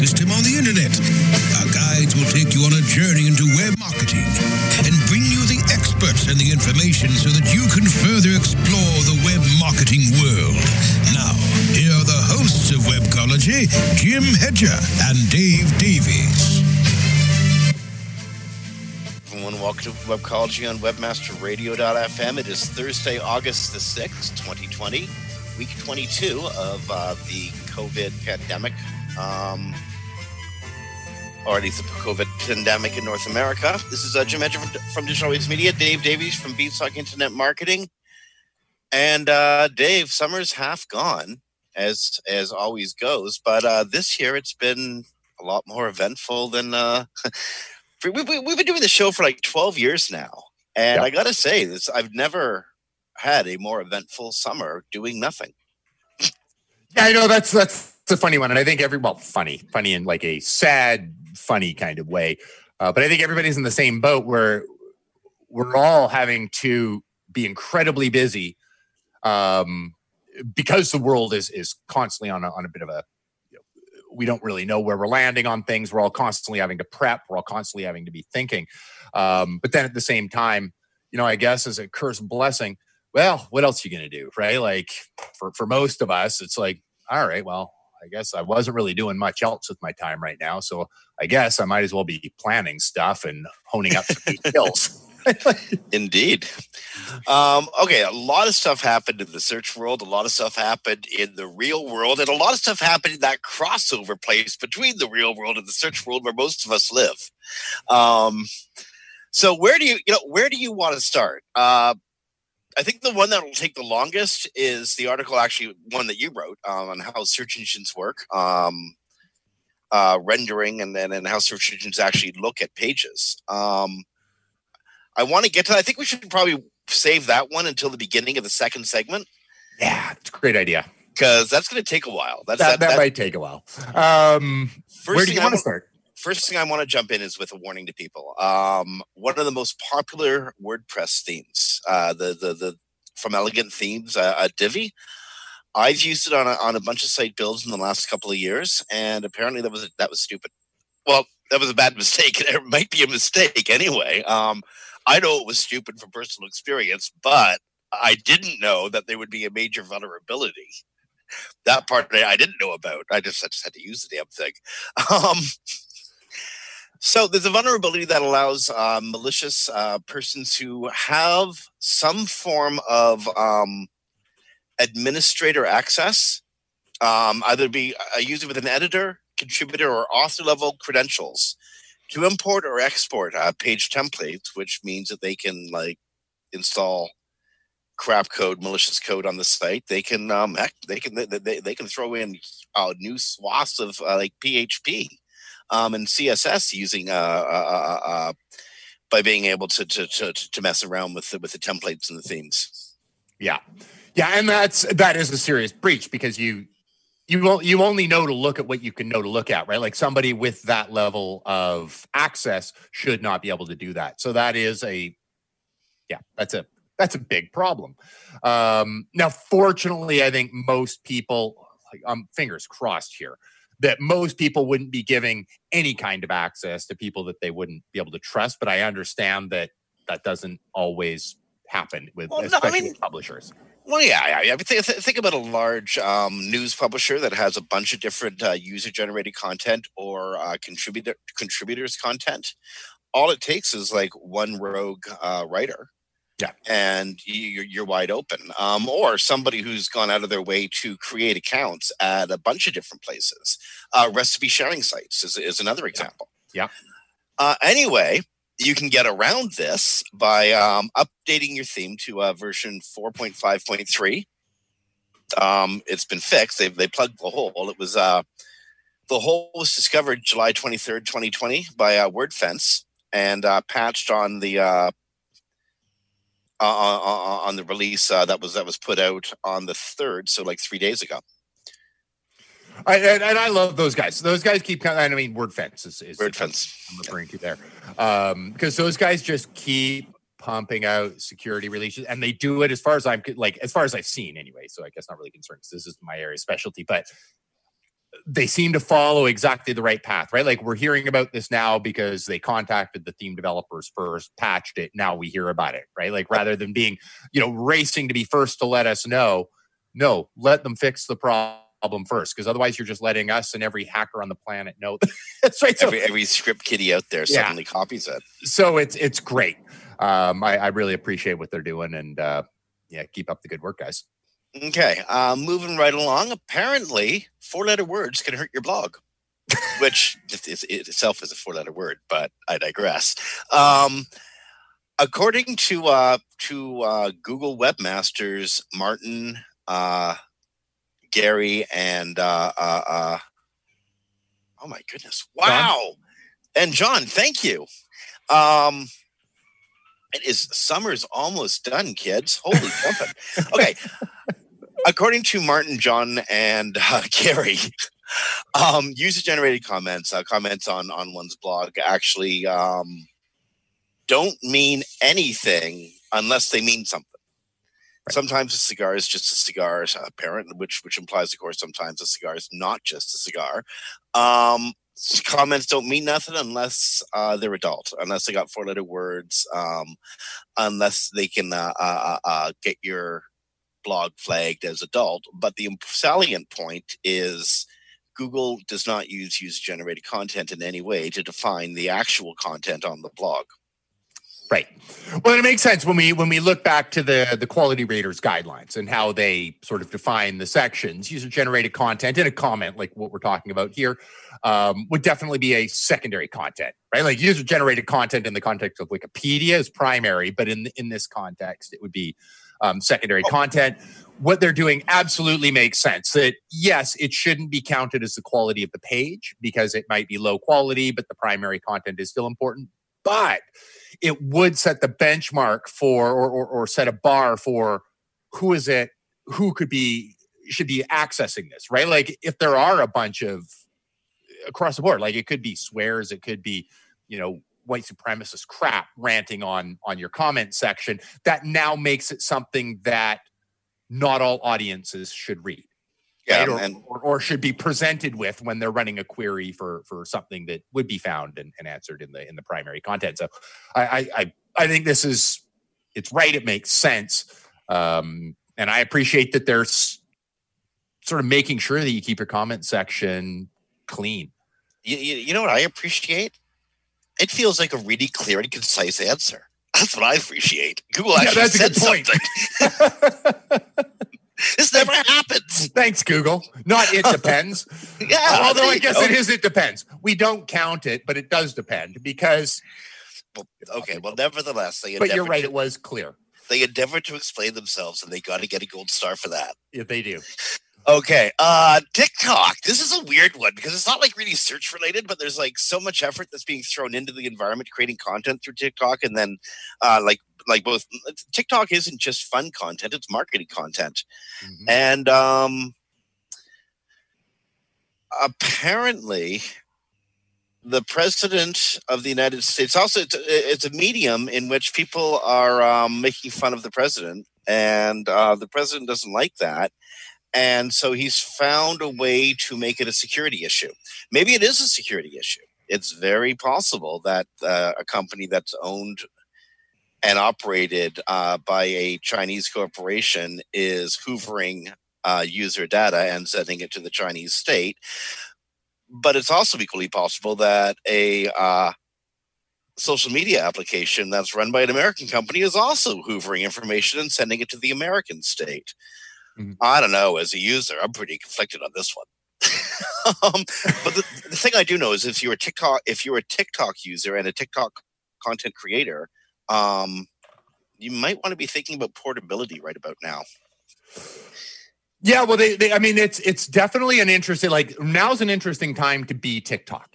ecosystem on the internet. Our guides will take you on a journey into web marketing and bring you the experts and the information so that you can further explore the web marketing world. Now, here are the hosts of Webcology, Jim Hedger and Dave Davies. Everyone, welcome to Webcology on WebmasterRadio.fm. It is Thursday, August the 6th, 2020, week 22 of uh, the COVID pandemic. Um, or at least the COVID pandemic in North America. This is uh, Jim Hedger from, from Digital Waves Media, Dave Davies from Beanstalk Internet Marketing. And uh, Dave, summer's half gone, as as always goes. But uh, this year it's been a lot more eventful than uh, we, we, we've been doing the show for like 12 years now and Yeah. i gotta say this i've never had a more eventful summer doing nothing Yeah, I know that's that's a funny one, and I think every well, funny, funny in like a sad, funny kind of way. Uh, but I think everybody's in the same boat where we're all having to be incredibly busy um, because the world is is constantly on a, on a bit of a. You know, we don't really know where we're landing on things. We're all constantly having to prep. We're all constantly having to be thinking. Um, but then at the same time, you know, I guess as a curse blessing, well, what else are you going to do, right? Like for for most of us, it's like, all right, well, I guess I wasn't really doing much else with my time right now, so I guess I might as well be planning stuff and honing up some skills. indeed. Um, okay a lot of stuff happened in the search world a lot of stuff happened in the real world and a lot of stuff happened in that crossover place between the real world and the search world where most of us live. Um, so where do you you know where do you want to start? Uh, I think the one that will take the longest is the article, actually one that you wrote um, on how search engines work, um, uh, rendering, and then and how search engines actually look at pages. Um, I want to get to. That. I think we should probably save that one until the beginning of the second segment yeah, it's a great idea. because that's going to take a while. That's That, that, that, might take a while. Um, first where do you want to start? First thing I want to jump in is with a warning to people. Um, one of the most popular WordPress themes, uh, the the the from Elegant Themes, uh, uh, Divi. I've used it on a, on a bunch of site builds in the last couple of years, and apparently that was that was stupid. Well, that was a bad mistake. It might be a mistake anyway. Um, I know it was stupid from personal experience, but I didn't know that there would be a major vulnerability. That part I didn't know about. I just I just had to use the damn thing. Um, so there's a vulnerability that allows uh, malicious uh, persons who have some form of um, administrator access, um, either be a user with an editor, contributor, or author level credentials, to import or export uh, page templates, which means that they can like install crap code, malicious code on the site. They can um, they can they, they, they can throw in uh, new swaths of uh, like PHP um, and CSS using uh, uh, uh, uh, by being able to, to to to mess around with the, with the templates and the themes. Yeah, yeah, and that's that is a serious breach because you you won't you only know to look at what you can know to look at, right? Like somebody with that level of access should not be able to do that. So that is a yeah, that's a That's a big problem. Um, now, fortunately, I think most people, um, fingers crossed here, that most people wouldn't be giving any kind of access to people that they wouldn't be able to trust. But I understand that that doesn't always happen with Well, no, I especially mean- with publishers. Well, yeah, yeah. yeah. I mean, think, th- think about a large um, news publisher that has a bunch of different uh, user-generated content or uh, contributor contributors content. All it takes is like one rogue uh, writer, Yeah. and you, you're, you're wide open. Um, or somebody who's gone out of their way to create accounts at a bunch of different places. Uh, recipe sharing sites is, is another example. Yeah. Uh, anyway, you can get around this by um, updating your theme to uh, version 4.5.3. Um, it's been fixed. They they plugged the hole. It was uh, the hole was discovered July 23rd, 2020 by uh, WordFence and uh, patched on the uh, uh, on, on the release uh, that was that was put out on the third, so like three days ago. I, and, and I love those guys. Those guys keep coming. I mean, WordFence is, is WordFence. I'm referring to there. Um, because those guys just keep pumping out security releases and they do it as far as I'm like, as far as I've seen anyway. So I guess not really concerned because this is my area specialty, but they seem to follow exactly the right path, right? Like we're hearing about this now because they contacted the theme developers first, patched it. Now we hear about it, right? Like rather than being, you know, racing to be first to let us know, no, let them fix the problem first because otherwise you're just letting us and every hacker on the planet know that's right so, Every every script kiddie out there Yeah. suddenly copies it. so it's it's great um I, I really appreciate what they're doing and uh yeah keep up the good work guys Okay, uh, moving right along. Apparently, four-letter words can hurt your blog, which it, it itself is a four-letter word, but I digress. Um, according to uh, to uh, Google webmasters Martin, uh, Gary, and uh, uh, uh, oh my goodness, wow, and John, thank you. Um, it is summer's almost done, kids. Holy jumping! Okay, according to Martin, John, and uh, Gary, um, user-generated comments, uh, comments on on one's blog, actually um, don't mean anything unless they mean something. Sometimes a cigar is just a cigar, apparent, which which implies, of course, sometimes a cigar is not just a cigar. Um, comments don't mean nothing unless uh, they're adult, unless they got four-letter words, um, unless they can uh, uh, uh, uh, get your blog flagged as adult. But the salient point is Google does not use user generated content in any way to define the actual content on the blog. right well it makes sense when we when we look back to the the quality raters guidelines and how they sort of define the sections user generated content in a comment like what we're talking about here um, would definitely be a secondary content right like user generated content in the context of wikipedia is primary but in in this context it would be um, secondary content. What they're doing absolutely makes sense. That yes it shouldn't be counted as the quality of the page because it might be low quality but the primary content is still important. But it would set the benchmark for or, or, or set a bar for who is it who could be should be accessing this right? Like if there are a bunch of across the board like it could be swears it could be you know white supremacist crap ranting on on your comment section that now makes it something that not all audiences should read Yeah, right? or, and or, or should be presented with when they're running a query for for something that would be found and, and answered in the in the primary content. So I, I I I think this is it's right. It makes sense, um, and I appreciate that there's sort of making sure that you keep your comment section clean. you, you, you know what I appreciate? It feels like a really clear and concise answer. That's what I appreciate. Google Yeah, actually said good point. something. This never happens. Thanks, Google. Not it depends. Yeah. Although I guess go. it is. It depends. We don't count it, but it does depend because. Well, okay. Well, nevertheless, they But you're right. to- It was clear. they endeavored to explain themselves, and they got to get a gold star for that. Yeah, they do. Okay, uh TikTok. This is a weird one because it's not like really search related, but there's like so much effort that's being thrown into the environment creating content through TikTok and then uh like like both TikTok isn't just fun content, it's marketing content. Mhm. And um apparently the president of the United States also it's, it's a medium in which people are um, making fun of the president, and uh, the president doesn't like that. And so he's found a way to make it a security issue. Maybe it is a security issue. It's very possible that uh, a company that's owned and operated uh, by a Chinese corporation is hoovering uh, user data and sending it to the Chinese state. But it's also equally possible that a uh, social media application that's run by an American company is also hoovering information and sending it to the American state. Mm-hmm. I don't know. As a user, I'm pretty conflicted on this one. um, but the, the thing I do know is if you're a TikTok, if you're a TikTok user and a TikTok content creator, um, you might want to be thinking about portability right about now. Yeah, well, they, they, I mean, it's it's definitely an interesting. Like now's an interesting time to be TikTok,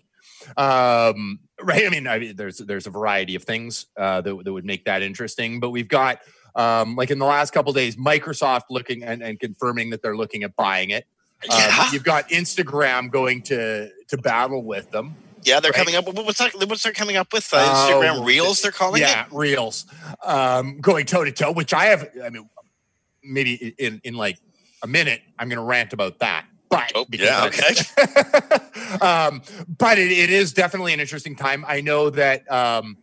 um, right? I mean, I mean, there's there's a variety of things uh, that that would make that interesting, but we've got um, like in the last couple days, Microsoft looking and, and confirming that they're looking at buying it. Um, yeah. You've got Instagram going to to battle with them. Yeah, they're right? coming up. What's that? What's they're coming up with? Uh, Instagram oh, Reels. They're calling yeah, it. Yeah, Reels. Um, going toe to toe, which I have. I mean, maybe in in like a minute, I'm going to rant about that. But oh, yeah, okay. um, but it, it is definitely an interesting time. I know that um,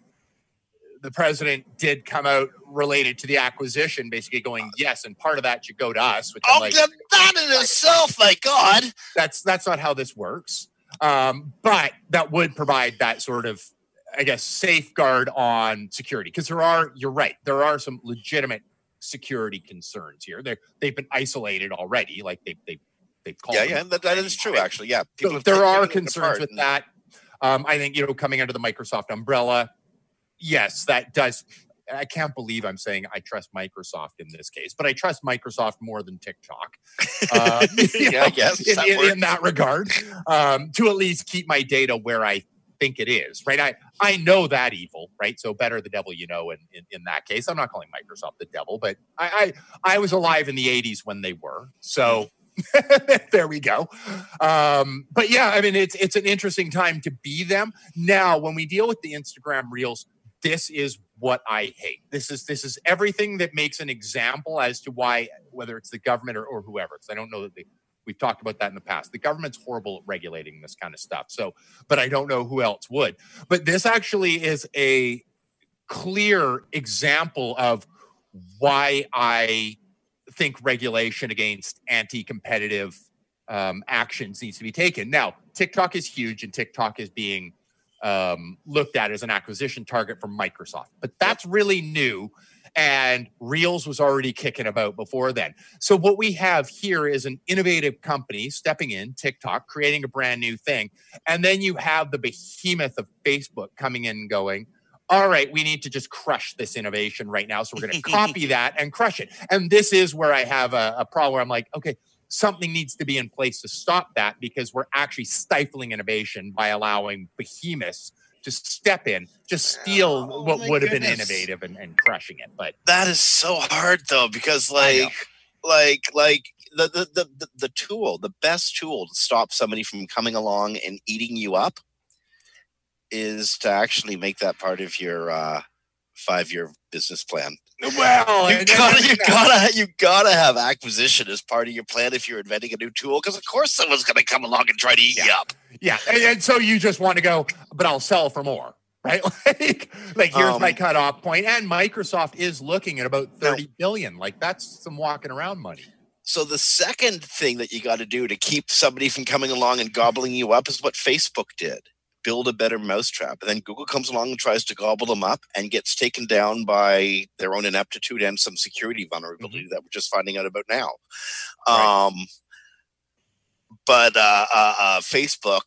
the president did come out related to the acquisition, basically going yes, and part of that should go to us. Which oh, like, that in itself, my God, that's that's not how this works. Um, but that would provide that sort of, I guess, safeguard on security because there are. You're right. There are some legitimate security concerns here. They they've been isolated already. Like they they they've called. Yeah, yeah, that, that is true. Actually, yeah. So there are concerns with and... that. Um, I think you know coming under the Microsoft umbrella. Yes, that does I can't believe I'm saying I trust Microsoft in this case, but I trust Microsoft more than TikTok. Uh, yeah, know, I guess in that, in, in that regard, um, to at least keep my data where I think it is. Right? I I know that evil. Right? So better the devil you know. In in, in that case, I'm not calling Microsoft the devil, but I I, I was alive in the '80s when they were. So. there we go. Um, but yeah, I mean, it's it's an interesting time to be them. Now, when we deal with the Instagram Reels, this is what I hate. This is this is everything that makes an example as to why whether it's the government or, or whoever. Because I don't know that they, we've talked about that in the past. The government's horrible at regulating this kind of stuff. So, but I don't know who else would. But this actually is a clear example of why I think regulation against anti-competitive um, actions needs to be taken. Now, TikTok is huge, and TikTok is being um, looked at as an acquisition target from Microsoft. But that's really new. And Reels was already kicking about before then. So, what we have here is an innovative company stepping in, TikTok, creating a brand new thing. And then you have the behemoth of Facebook coming in and going, all right, we need to just crush this innovation right now. So, we're going to copy that and crush it. And this is where I have a, a problem where I'm like, okay, something needs to be in place to stop that because we're actually stifling innovation by allowing behemoths to step in, just steal oh, what would have been innovative and, and, crushing it. But that is so hard though, because like, like, like the, the, the, the tool, the best tool to stop somebody from coming along and eating you up is to actually make that part of your uh, five year business plan. Well, you gotta, you gotta, you gotta have acquisition as part of your plan if you're inventing a new tool, because of course someone's gonna come along and try to eat yeah. you up. Yeah, and, and, so you just want to go, but I'll sell for more, right? like, like here's um, my cutoff point. and Microsoft is looking at about thirty now, billion. Like that's some walking around money. So the second thing that you got to do to keep somebody from coming along and gobbling you up is what Facebook did build a better mousetrap. And then Google comes along and tries to gobble them up and gets taken down by their own ineptitude and some security vulnerability mm-hmm. that we're just finding out about now. Right. Um, but uh, uh, uh, Facebook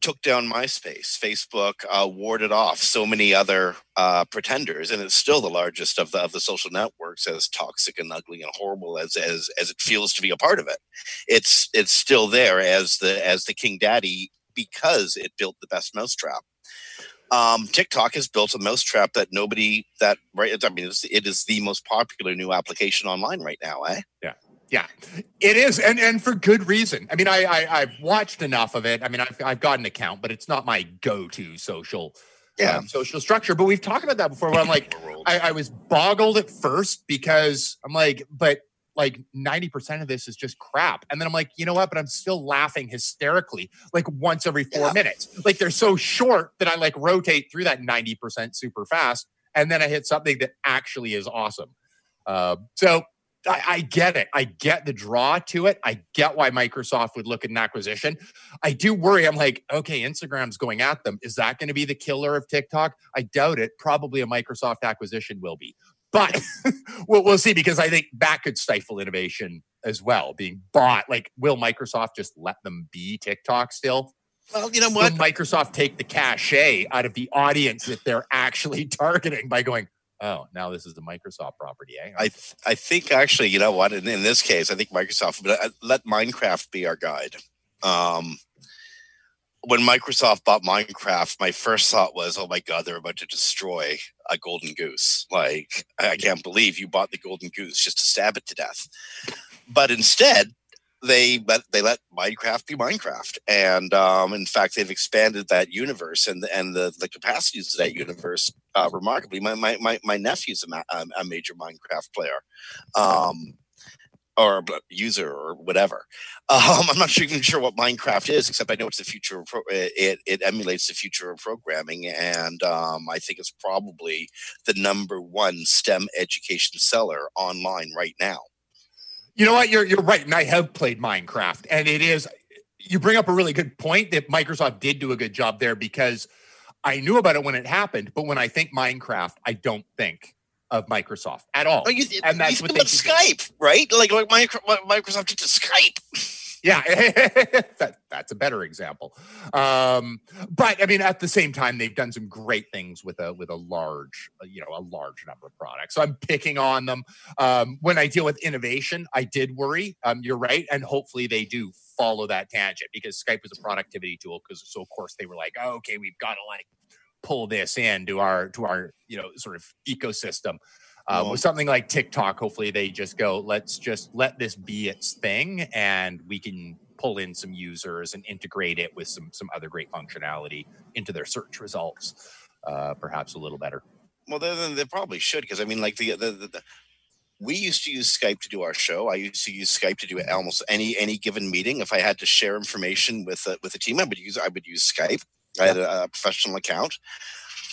took down MySpace. Facebook uh, warded off so many other uh, pretenders, and it's still the largest of the of the social networks. As toxic and ugly and horrible as as as it feels to be a part of it, it's it's still there as the as the king daddy because it built the best mousetrap. Um, TikTok has built a mousetrap that nobody that right. I mean, it's, it is the most popular new application online right now. Eh? Yeah. Yeah, it is, and and for good reason. I mean, I, I have watched enough of it. I mean, I've I've got an account, but it's not my go-to social Yeah. um, social structure. But we've talked about that before. Where I'm like, I, I was boggled at first because I'm like, but like 90% of this is just crap. And then I'm like, you know what? But I'm still laughing hysterically like once every four Yeah. minutes. Like they're so short that I like rotate through that 90% super fast. And then I hit something that actually is awesome. Uh, so I, I get it. I get the draw to it. I get why Microsoft would look at an acquisition. I do worry. I'm like, okay, Instagram's going at them. Is that going to be the killer of TikTok? I doubt it. Probably a Microsoft acquisition will be. But we'll, we'll see because I think that could stifle innovation as well, being bought. Like, will Microsoft just let them be TikTok still? well, you know Will what? Microsoft take the cachet out of the audience that they're actually targeting by going, oh, now this is the Microsoft property? Eh? I th- I think actually, you know what? In, in this case, I think Microsoft but uh, let Minecraft be our guide. Um, when Microsoft bought Minecraft, my first thought was, "Oh my God, they're about to destroy a golden goose!" Like I can't believe you bought the golden goose just to stab it to death. But instead, they let they let Minecraft be Minecraft, and um, in fact, they've expanded that universe and and the the capacities of that universe uh, remarkably. My my my, my nephew's a, ma- a major Minecraft player, um, or user or whatever. Um, I'm not sure, even sure what Minecraft is, except I know it's the future. Of pro- it it emulates the future of programming, and um, I think it's probably the number one STEM education seller online right now. You know what? You're you're right, and I have played Minecraft, and it is. You bring up a really good point that Microsoft did do a good job there because I knew about it when it happened, but when I think Minecraft, I don't think of Microsoft at all. Oh, you, And that's you what they. Skype, right? Like like Microsoft did to Skype. Yeah, that, that's a better example. Um, but I mean, at the same time, they've done some great things with a with a large, uh, you know, a large number of products. So I'm picking on them. Um, when I deal with innovation, I did worry. Um, you're right, and hopefully they do follow that tangent because Skype was a productivity tool. Because so of course they were like, oh, okay, we've got to like pull this in to our to our you know sort of ecosystem. Uh, Well- with something like TikTok, hopefully they just go, let's just let this be its thing, and we can pull in some users and integrate it with some some other great functionality into their search results, uh, perhaps a little better. Well, they, they- they probably should because I mean, like the, the, the, the we used to use Skype to do our show. I used to use Skype to do almost any any given meeting. If I had to share information with a, with a team, I would use I would use Skype. I had a, a professional account,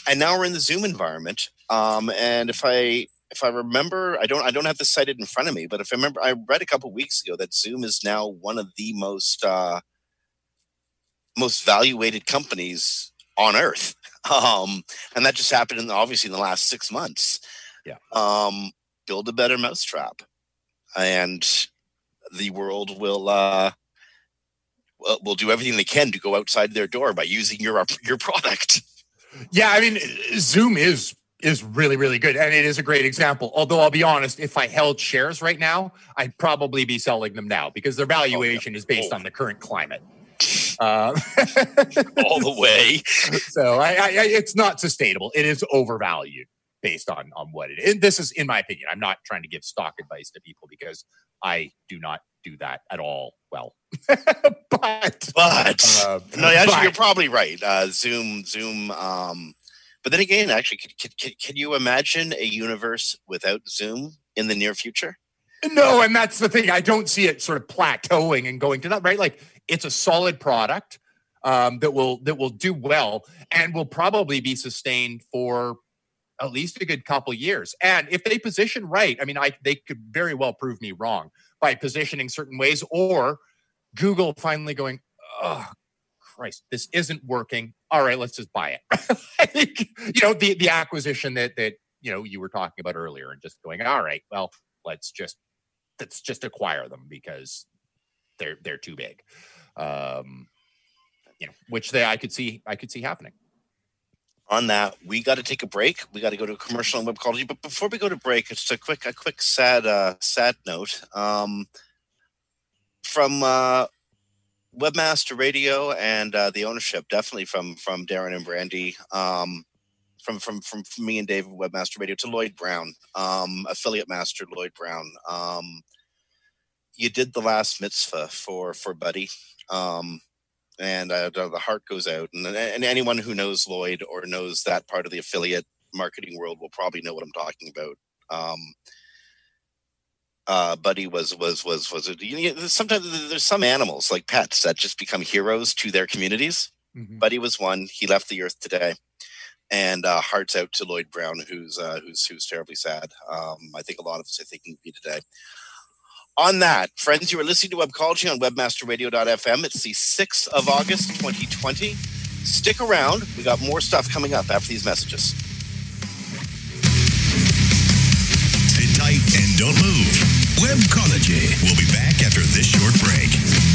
and now we're in the Zoom environment. Um, and if I if I remember, I don't I don't have this cited in front of me, but if I remember, I read a couple weeks ago that Zoom is now one of the most uh, most valuated companies on earth. Um, and that just happened in obviously in the last six months. Yeah. Um, build a better mousetrap, and the world will uh, will will do everything they can to go outside their door by using your your product. Yeah, I mean, Zoom is is really really good, and it is a great example. Although I'll be honest, if I held shares right now, I'd probably be selling them now because their valuation is based Oh. on the current climate. Uh, all the way. so I, I, I, it's not sustainable. It is overvalued based on on what it is. This is, in my opinion, I'm not trying to give stock advice to people because I do not do that at all well. but But uh, no, actually, but- you're probably right. Uh, Zoom, Zoom. Um, but then again, actually, can, you imagine a universe without Zoom in the near future? No, and that's the thing. I don't see it sort of plateauing and going to that, right? Like it's a solid product um, that will that will do well and will probably be sustained for at least a good couple years. And if they position right, I mean, I they could very well prove me wrong by positioning certain ways, or Google finally going, oh Christ, this isn't working. All right, let's just buy it. like, you know, the the acquisition that that you know you were talking about earlier, and just going, all right, well, let's just let's just acquire them because they're they're too big. Um, you know, which they I could see I could see happening. on that, we got to take a break. We got to go to a commercial and webcology. But before we go to break, it's a quick, a quick sad, uh, sad note. Um, from uh, Webmaster Radio and uh, the ownership, definitely from from Darren and Brandy. Um, from, from from me and Dave, Webmaster Radio, to Lloyd Brown, um, affiliate master Lloyd Brown. Um, you did the last mitzvah for for Buddy, um, and uh, the the heart goes out. And, and anyone who knows Lloyd or knows that part of the affiliate marketing world will probably know what I'm talking about. Um, uh, Buddy was was was was a, you know, sometimes there's some animals like pets that just become heroes to their communities. Mhm. Buddy was one. He left the earth today, and uh, hearts out to Lloyd Brown, who's uh, who's who's terribly sad. Um, I think a lot of us are thinking of you today. On that, friends, you are listening to Webcology on WebmasterRadio.fm. It's the sixth of August, 2020. Stick around. We got more stuff coming up after these messages. Sit tight and don't move. Webcology. We'll be back after this short break.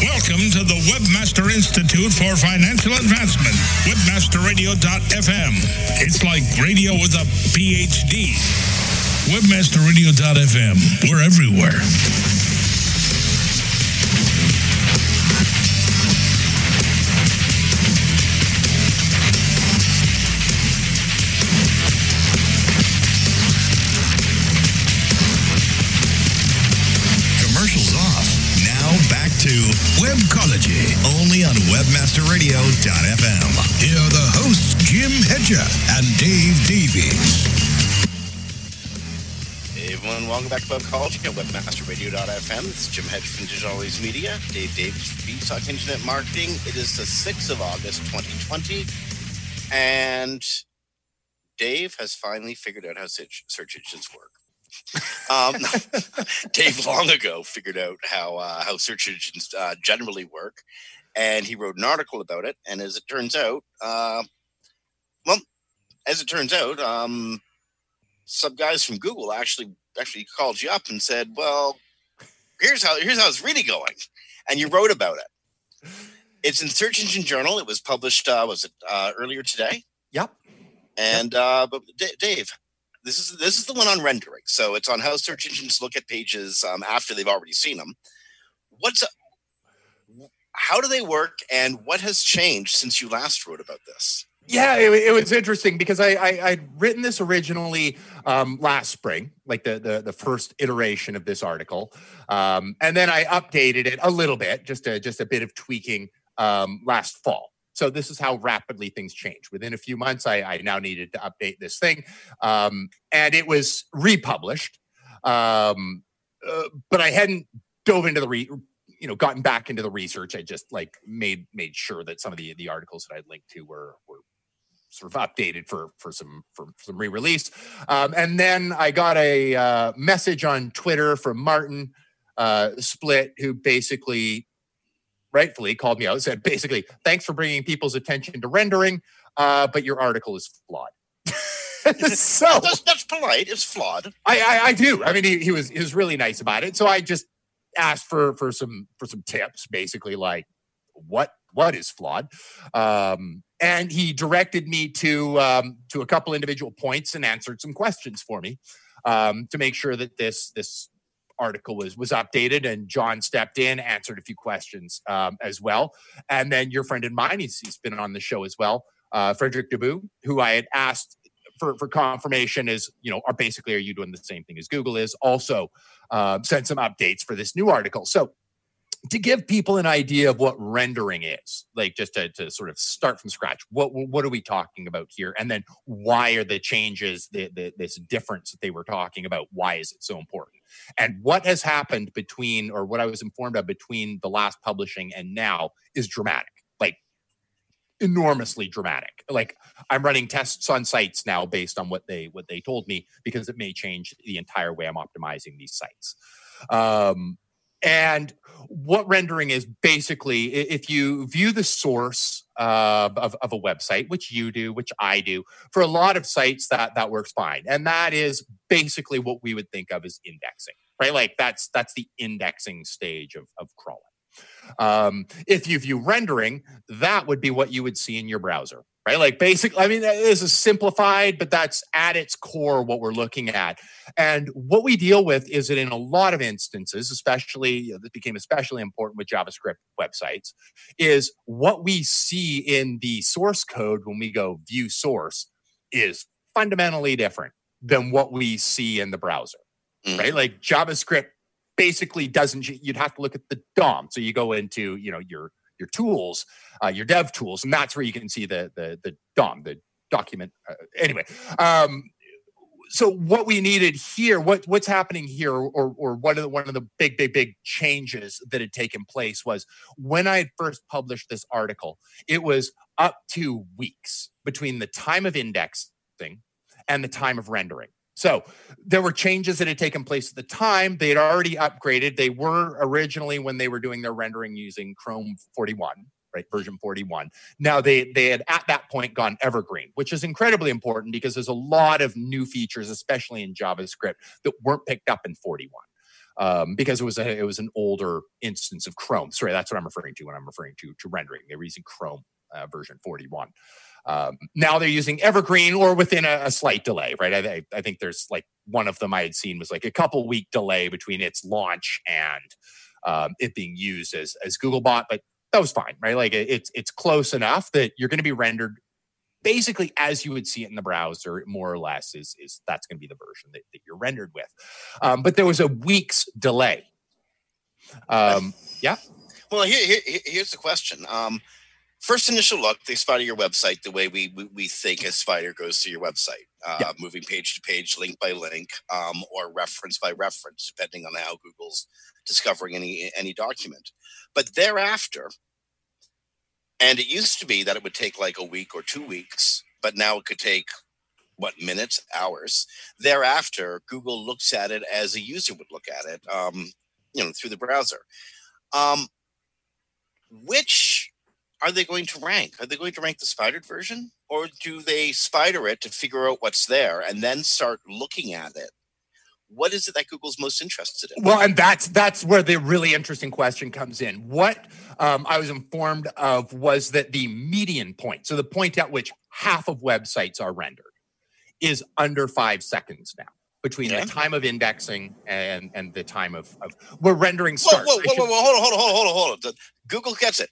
Welcome to the Webmaster Institute for Financial Advancement, webmasterradio.fm. It's like radio with a PhD. Webmasterradio.fm. We're everywhere. WebmasterRadio.fm. Here are the hosts, Jim Hedger and Dave Davies. Hey everyone, welcome back to Webcology at WebmasterRadio.fm. Is Jim Hedger from Digital Waves Media, Dave Davies from Beanstalk Internet Marketing. It is the 6th of August, 2020, and Dave has finally figured out how search, search engines work. Um, Dave long ago figured out how uh, how search engines uh, generally work, and he wrote an article about it. And as it turns out, uh, well, as it turns out, um, some guys from Google actually actually called you up and said, "Well, here's how here's how it's really going," and you wrote about it. It's in Search Engine Journal. It was published. Uh, was it uh, earlier today? Yep. And uh, but D- Dave, this is this is the one on rendering. So it's on how search engines look at pages um, after they've already seen them. What's how do they work, and what has changed since you last wrote about this? Yeah, it, it was interesting because I, I I'd written this originally um, last spring, like the, the the first iteration of this article, um, and then I updated it a little bit, just a just a bit of tweaking um, last fall. So this is how rapidly things change. Within a few months, I, I now needed to update this thing, um, and it was republished. Um, uh, but I hadn't dove into the re- you know gotten back into the research. I just like made made sure that some of the the articles that I'd linked to were were sort of updated for for some for some re-release. Um, and then I got a uh, message on Twitter from Martin uh, Splitt, who basically rightfully called me out, said basically, "Thanks for bringing people's attention to rendering, uh, but your article is flawed." so That's, that's polite. It's flawed. I, I, I do. I mean, he, he was he was really nice about it. So I just asked for for some for some tips, basically like what what is flawed, um, and he directed me to um, to a couple individual points and answered some questions for me um, to make sure that this this article was was updated. And John stepped in, answered a few questions um, as well, and then your friend and mine, he's, he's been on the show as well, uh, Frédéric Dubut, who I had asked for, for confirmation is, you know, are basically, are you doing the same thing as Google is? Also, um, sent some updates for this new article. So to give people an idea of what rendering is, like just to, to sort of start from scratch, what what are we talking about here, and then why are the changes, the, the, this difference that they were talking about, why is it so important, and what has happened between, or what I was informed of between the last publishing and now is dramatic, enormously dramatic. Like I'm running tests on sites now based on what they what they told me because it may change the entire way I'm optimizing these sites. Um, and what rendering is basically, if you view the source uh, of, of a website, which you do, which I do, for a lot of sites that that works fine, and that is basically what we would think of as indexing, right? Like that's that's the indexing stage of of crawling. Um, if you view rendering, that would be what you would see in your browser, right? Like basically, I mean, this is simplified, but that's at its core what we're looking at. And what we deal with is that in a lot of instances, especially you know, this became especially important with JavaScript websites, is what we see in the source code when we go view source is fundamentally different than what we see in the browser. Mm-hmm. Right? Like JavaScript basically doesn't you'd have to look at the DOM. So you go into, you know, your your tools, uh, your dev tools, and that's where you can see the the the DOM, the document. Uh, anyway, um, so what we needed here, what what's happening here, or or one of the one of the big big big changes that had taken place was when I had first published this article, it was up to weeks between the time of indexing and the time of rendering. So there were changes that had taken place at the time. They had already upgraded. They were originally when they were doing their rendering using Chrome 41, right, version 41. Now they they had at that point gone evergreen, which is incredibly important because there's a lot of new features, especially in JavaScript, that weren't picked up in 41. Um, because it was a it was an older instance of Chrome. Sorry, that's what I'm referring to when I'm referring to to rendering. They were using Chrome uh, version 41. Um, now they're using Evergreen or within a, a slight delay, right? I, I, think there's like one of them I had seen was like a couple week delay between its launch and um, it being used as as Googlebot, but that was fine, right? Like it's it's close enough that you're going to be rendered basically as you would see it in the browser, more or less is is that's going to be the version that, that you're rendered with. Um, but there was a week's delay. Um, yeah. Well, here, here, here's the question. Um, first initial look, they spider your website the way we we, we think a spider goes to your website, uh, yeah. moving page to page, link by link, um, or reference by reference, depending on how Google's discovering any any document. But thereafter, and it used to be that it would take like a week or two weeks, but now it could take what minutes, hours. Thereafter, Google looks at it as a user would look at it, um, you know, through the browser. Um, which are they going to rank? Are they going to rank the spidered version? Or do they spider it to figure out what's there and then start looking at it? What is it that Google's most interested in? Well, and that's that's where the really interesting question comes in. What um, I was informed of was that the median point, so the point at which half of websites are rendered, is under five seconds now between yeah. the time of indexing and and the time of, of where rendering starts. Whoa, whoa, whoa, whoa, whoa, hold on, hold on, hold on, hold on. Google gets it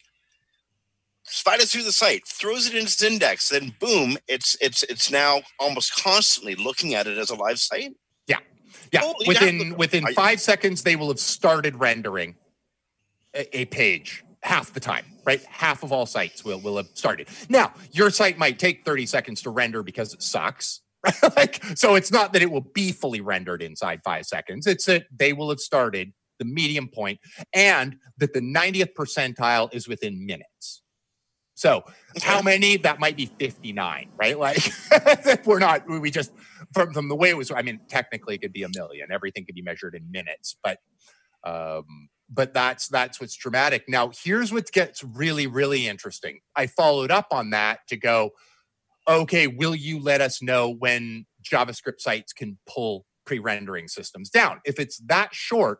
spiders through the site, throws it in its index, then boom, it's it's it's now almost constantly looking at it as a live site. Yeah, yeah. Holy within within five seconds, they will have started rendering a, a, page. Half the time, right? Half of all sites will will have started. Now, your site might take thirty seconds to render because it sucks. like, so it's not that it will be fully rendered inside five seconds. It's that they will have started the medium point and that the 90th percentile is within minutes. So how many? That might be 59, right? Like we're not, we just, from, from the way it was, I mean, technically it could be a million. Everything could be measured in minutes, but, um, but that's, that's what's dramatic. Now here's what gets really, really interesting. I followed up on that to go, okay, will you let us know when JavaScript sites can pull pre-rendering systems down? If it's that short,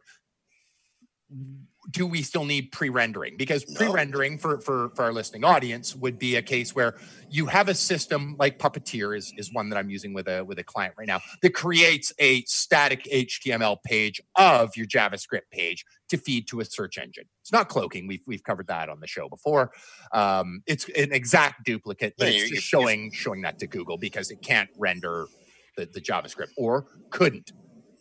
do we still need pre-rendering? Because pre-rendering for, for for our listening audience would be a case where you have a system like puppeteer is, is one that i'm using with a with a client right now that creates a static html page of your javascript page to feed to a search engine. It's not cloaking. We've, we've covered that on the show before. Um, it's an exact duplicate but yeah, it's just showing showing that to google because it can't render the, the javascript or couldn't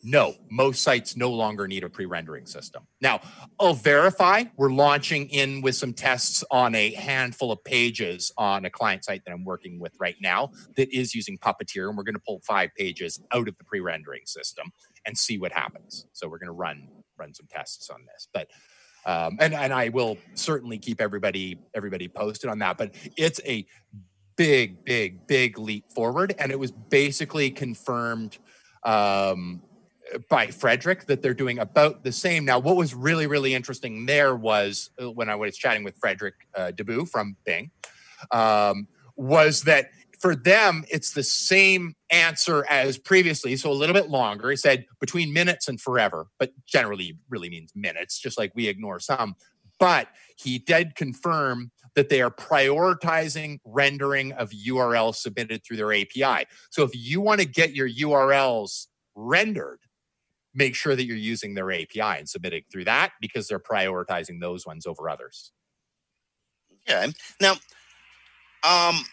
no, most sites no longer need a pre-rendering system. Now, I'll verify we're launching in with some tests on a handful of pages on a client site that I'm working with right now that is using Puppeteer, and we're going to pull five pages out of the pre-rendering system and see what happens. So we're going to run run some tests on this, but. Um, and and I will certainly keep everybody everybody posted on that. But it's a big, big, big leap forward, and it was basically confirmed um, by Frédéric that they're doing about the same. Now, what was really, really interesting there was uh, when I was chatting with Frédéric uh, from Bing, um, was that for them, it's the same answer as previously, so a little bit longer. He said between minutes and forever, but generally really means minutes, just like we ignore some. But he did confirm that they are prioritizing rendering of URLs submitted through their API. So if you want to get your URLs rendered, make sure that you're using their API and submitting through that because they're prioritizing those ones over others. Yeah. Now, um,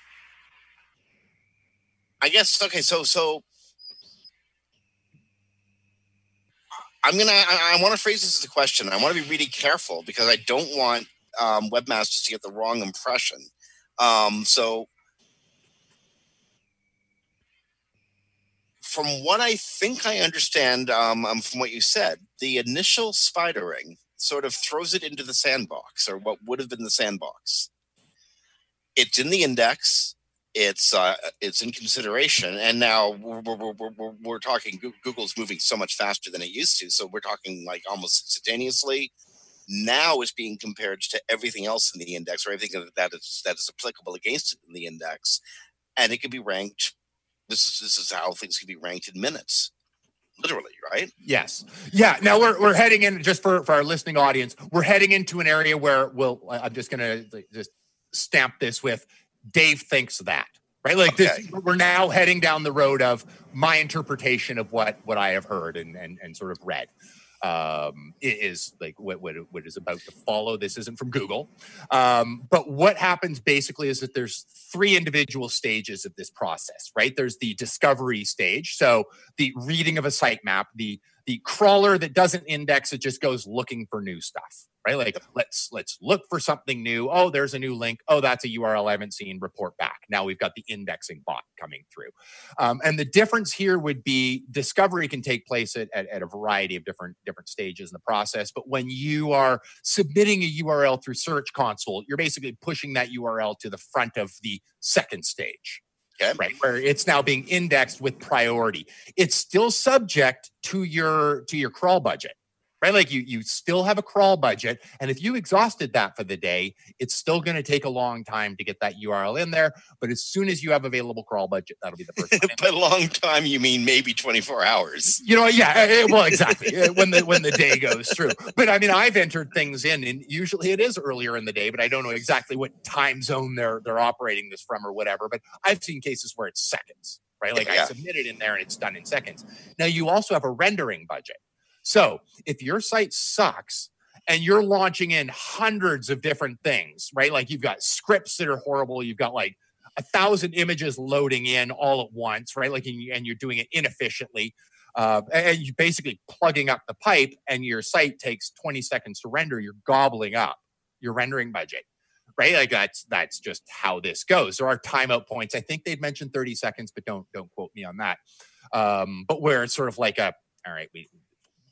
I guess okay. So so I'm gonna. I, I want to phrase this as a question. I want to be really careful because I don't want um, webmasters to get the wrong impression. Um, so from what I think I understand um, um, from what you said, the initial spidering sort of throws it into the sandbox, or what would have been the sandbox. It's in the index. It's uh, it's in consideration, and now we're, we're, we're, we're talking. Google's moving so much faster than it used to, so we're talking like almost instantaneously. Now is being compared to everything else in the index, or everything that is that is applicable against it in the index, and it can be ranked this is this is how things can be ranked in minutes literally right? Yes. Yeah now we're, we're heading in just for, for our listening audience we're heading into an area where we'll i'm just gonna just stamp this with dave thinks that right? Like okay. this we're now heading down the road of my interpretation of what what i have heard and and, and sort of read um, is like what, what, what is about to follow. This isn't from Google. Um, but what happens basically is that there's three individual stages of this process, right? There's the discovery stage. So the reading of a sitemap, the the crawler that doesn't index, it just goes looking for new stuff right? Like let's let's look for something new. Oh, there's a new link. Oh, that's a URL I haven't seen. Report back. Now we've got the indexing bot coming through. Um, and the difference here would be discovery can take place at, at, at, a variety of different different stages in the process. But when you are submitting a URL through Search Console, you're basically pushing that URL to the front of the second stage. Okay. Right, where it's now being indexed with priority. It's still subject to your to your crawl budget right? Like you, you still have a crawl budget. And if you exhausted that for the day, it's still going to take a long time to get that URL in there. But as soon as you have available crawl budget, that'll be the first. By long time, you mean maybe 24 hours. You know, yeah. Eh, eh, well, exactly. Eh, when the when the day goes through. But I mean, I've entered things in, and usually it is earlier in the day, but I don't know exactly what time zone they're they're operating this from or whatever. But I've seen cases where it's seconds. Right. Like yeah. I submit it in there and it's done in seconds. Now you also have a rendering budget. So if your site sucks and you're launching in hundreds of different things, right? Like you've got scripts that are horrible, you've got like a thousand images loading in all at once, right? Like, and you're doing it inefficiently. Uh, and you're basically plugging up the pipe, and your site takes 20 seconds to render. You're gobbling up your rendering budget, right? Like that's that's just how this goes. There are timeout points. I think they've mentioned 30 seconds, but don't don't quote me on that. Um, but where it's sort of like a all right, we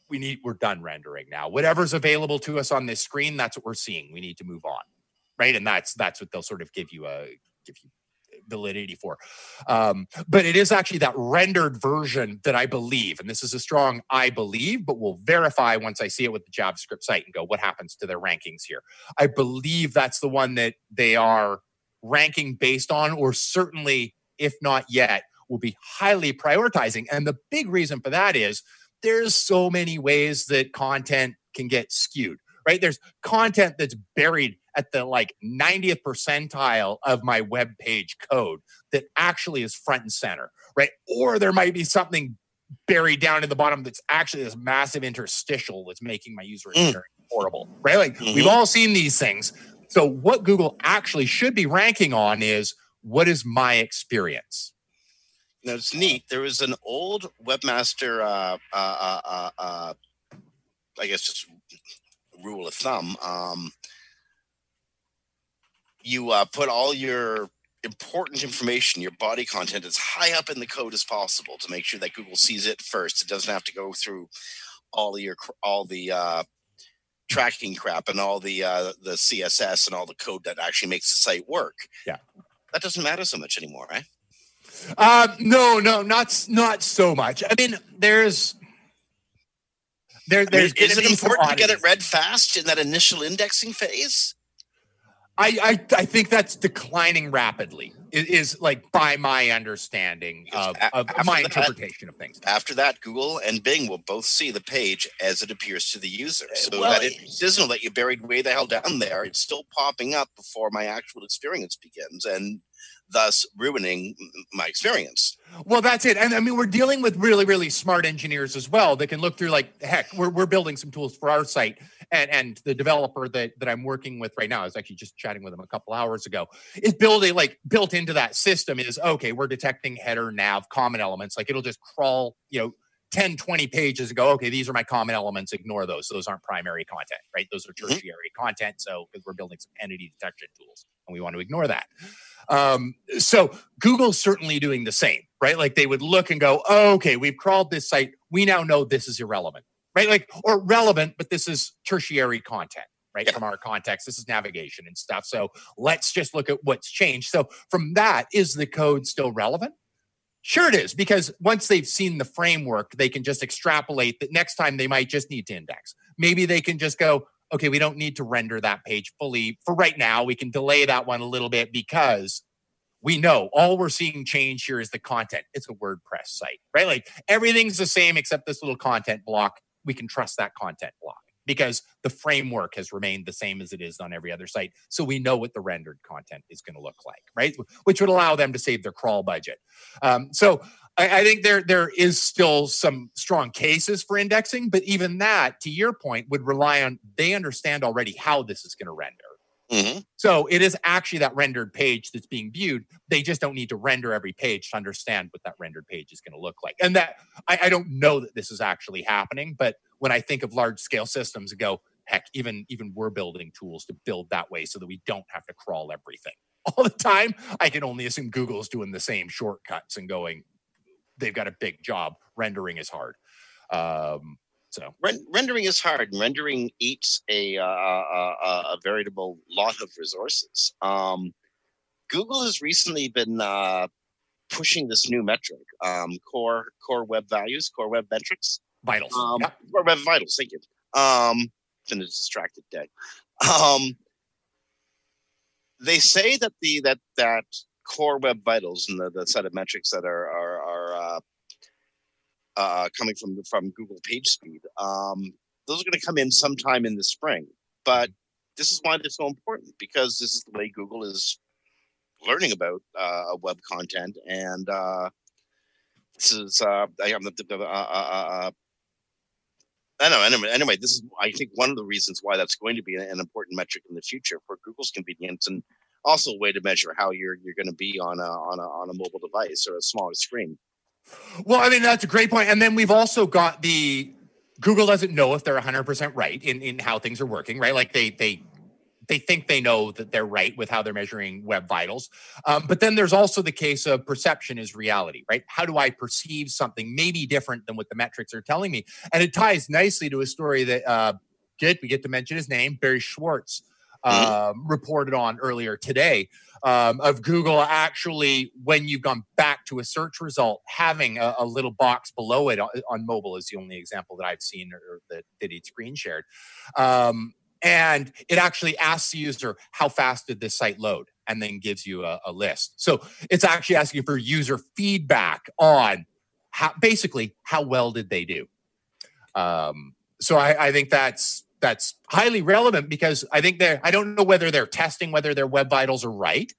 we need we're done rendering now. Whatever's available to us on this screen that's what we're seeing. We need to move on right? And that's that's what they'll sort of give you a give you validity for. Um, but it is actually that rendered version that i believe and this is a strong i believe but we'll verify once i see it with the javascript site and go what happens to their rankings here? I believe that's the one that they are ranking based on or certainly if not yet will be highly prioritizing. And the big reason for that is there's so many ways that content can get skewed, right? There's content that's buried at the like 90th percentile of my web page code that actually is front and center, right? Or there might be something buried down in the bottom that's actually this massive interstitial that's making my user mm. experience mm. horrible, right? Like mm-hmm. we've all seen these things. So what Google actually should be ranking on is what is my experience? Now it's neat. There was an old webmaster, uh, uh, uh, uh, I guess, just rule of thumb. Um, you uh, put all your important information, your body content, as high up in the code as possible to make sure that Google sees it first. It doesn't have to go through all your all the uh, tracking crap and all the uh, the CSS and all the code that actually makes the site work. Yeah. that doesn't matter so much anymore, right? Uh, no, no, not not so much. I mean, there's there, I mean, there's is it gonna be some important to get it read fast in that initial indexing phase? I, I I think that's declining rapidly. Is, is like by my understanding of, of my that- interpretation of things. After that, Google and Bing will both see the page as it appears to the user. So well, that it doesn't let you buried way the hell down there. It's still popping up before my actual experience begins, and thus ruining my experience. Well, that's it. And I mean, we're dealing with really, really smart engineers as well that can look through like heck, we're, we're building some tools for our site. And and the developer that, that I'm working with right now, I was actually just chatting with him a couple hours ago, is building like built into that system is okay, we're detecting header, nav, common elements. Like it'll just crawl, you know, 10, 20 pages and go, okay, these are my common elements, ignore those. Those aren't primary content, right? Those are Mhm. tertiary content. So because we're building some entity detection tools and we want to ignore that. Um, so Google's certainly doing the same, right? Like they would look and go, oh, okay, we've crawled this site. We now know this is irrelevant, right? Like, or relevant, but this is tertiary content, right? Yeah. From our context, this is navigation and stuff. So let's just look at what's changed. So from that, is the code still relevant? Sure, it is, because once they've seen the framework, they can just extrapolate that next time they might just need to index. Maybe they can just go, okay, we don't need to render that page fully for right now. We can delay that one a little bit because we know all we're seeing change here is the content. It's a WordPress site, right? Like everything's the same except this little content block. We can trust that content block because the framework has remained the same as it is on every other site. So we know what the rendered content is going to look like, right? Which would allow them to save their crawl budget. Um, so I, I think there there is still some strong cases for indexing, but even that, to your point, would rely on they understand already how this is going to render. Mhm. So it is actually that rendered page that's being viewed. They just don't need to render every page to understand what that rendered page is going to look like. And that I, I don't know that this is actually happening, but when I think of large scale systems, I go, heck, even even we're building tools to build that way so that we don't have to crawl everything all the time. I can only assume Google's doing the same shortcuts and going, they've got a big job. Rendering is hard. Um, so rendering is hard, rendering eats a, uh, a, a, a veritable lot of resources. Um, Google has recently been uh, pushing this new metric, um, core core web values, core web metrics, vitals. um, web vitals. Thank you. Um, been a distracted day. Um, they say that the that that core web vitals and the, the set of metrics that are are, are uh, uh, coming from from Google PageSpeed. Um, those are going to come in sometime in the spring. But this is why they're so important because this is the way Google is learning about uh, web content, and uh, this is uh, I am the, the, uh, uh, uh, I know. Anyway, anyway, this is I think one of the reasons why that's going to be an important metric in the future for Google's convenience and also a way to measure how you're you're going to be on a on a on a mobile device or a smaller screen. Well, I mean, that's a great point. And then we've also got the Google doesn't know if they're 100% right in, in how things are working, right? Like they, they, they think they know that they're right with how they're measuring web vitals. Um, but then there's also the case of perception is reality, right? How do I perceive something maybe different than what the metrics are telling me? And it ties nicely to a story that, uh, good, we get to mention his name, Barry Schwartz, um, reported on earlier today um, of Google actually, when you've gone back to a search result, having a, a little box below it on, on mobile is the only example that I've seen or, or that, that he'd screen shared. Um, and it actually asks the user, how fast did this site load? And then gives you a, a list. So it's actually asking for user feedback on how basically how well did they do. Um, so I, I think that's that's highly relevant because I think they're I don't know whether they're testing whether their web vitals are right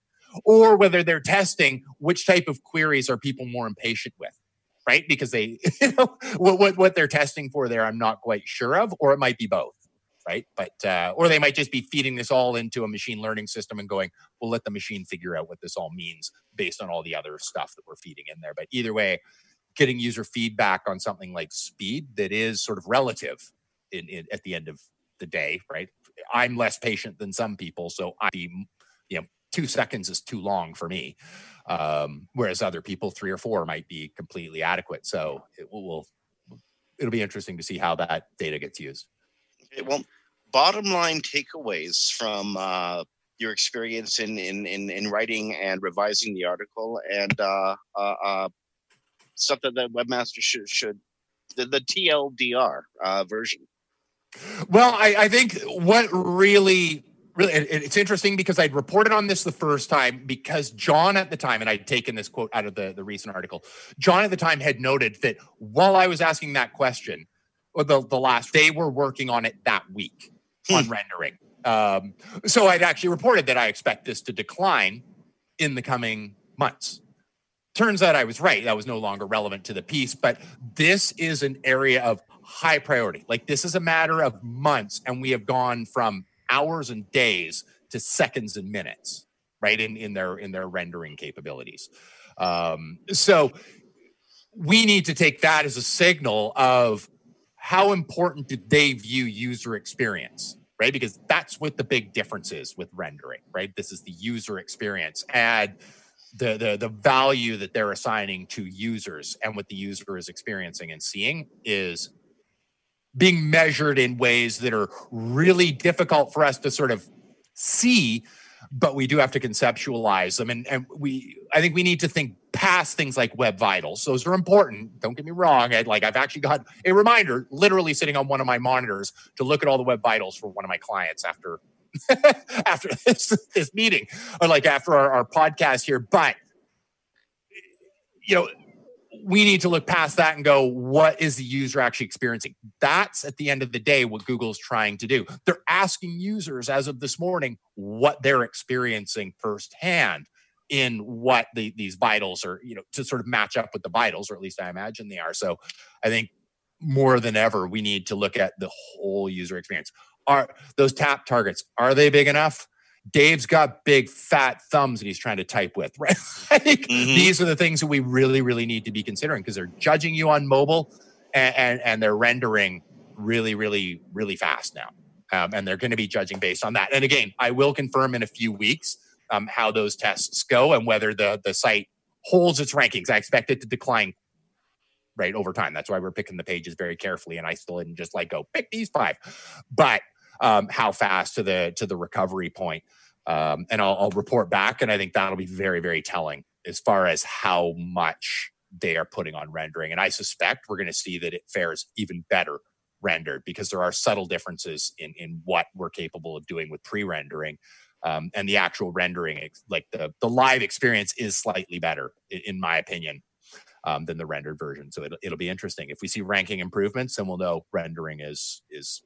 or whether they're testing which type of queries are people more impatient with right because they you know what, what what they're testing for there i'm not quite sure of or it might be both right? But uh, or they might just be feeding this all into a machine learning system and going, "We'll let the machine figure out what this all means based on all the other stuff that we're feeding in there." But either way, getting user feedback on something like speed that is sort of relative in, in at the end of the day, right? I'm less patient than some people, so I be you know two seconds is too long for me, um, whereas other people three or four might be completely adequate. So it will. will it'll be interesting to see how that data gets used. Okay, well, bottom line takeaways from uh, your experience in, in, in, in, writing and revising the article and uh, uh, uh stuff that the webmaster should, should the, the TLDR uh, version. Well, I, I think what really really it's interesting because I'd reported on this the first time because John at the time, and I'd taken this quote out of the, the recent article, John at the time had noted that while I was asking that question, or the, the last, they were working on it that week. On rendering. Um, so I'd actually reported that I expect this to decline in the coming months. Turns out I was right. That was no longer relevant to the piece, but this is an area of high priority. Like this is a matter of months, and we have gone from hours and days to seconds and minutes, right? In in their in their rendering capabilities. Um, so we need to take that as a signal of how important do they view user experience right? Because that's what the big difference is with rendering right? This is the user experience. And the, the the value that they're assigning to users and what the user is experiencing and seeing is being measured in ways that are really difficult for us to sort of see but we do have to conceptualize them. And, and we i think we need to think past things like web vitals. Those are important. Don't get me wrong. I, like i've actually got a reminder literally sitting on one of my monitors to look at all the web vitals for one of my clients after after this, this meeting or like after our, our podcast here. But you know we need to look past that and go, what is the user actually experiencing? That's at the end of the day what Google's trying to do. They're asking users as of this morning what they're experiencing firsthand in what the, these vitals are, you know, to sort of match up with the vitals, or at least I imagine they are. So I think more than ever, we need to look at the whole user experience. Are those tap targets, are they big enough? Dave's got big fat thumbs that he's trying to type with, right? like mm-hmm. these are the things that we really, really need to be considering because they're judging you on mobile and, and, and they're rendering really, really, really fast now. Um, and they're going to be judging based on that. And again, I will confirm in a few weeks um, how those tests go and whether the the site holds its rankings. I expect it to decline right over time. That's why we're picking the pages very carefully. And I still didn't just like go pick these five, but um, how fast to the to the recovery point. Um, and I'll, I'll report back, and I think that'll be very very telling as far as how much they are putting on rendering. And I suspect we're going to see that it fares even better rendered because there are subtle differences in in what we're capable of doing with pre-rendering. Um, and the actual rendering, like the the live experience, is slightly better, in my opinion, um, than the rendered version. So it'll, it'll be interesting. If we see ranking improvements, then we'll know rendering is is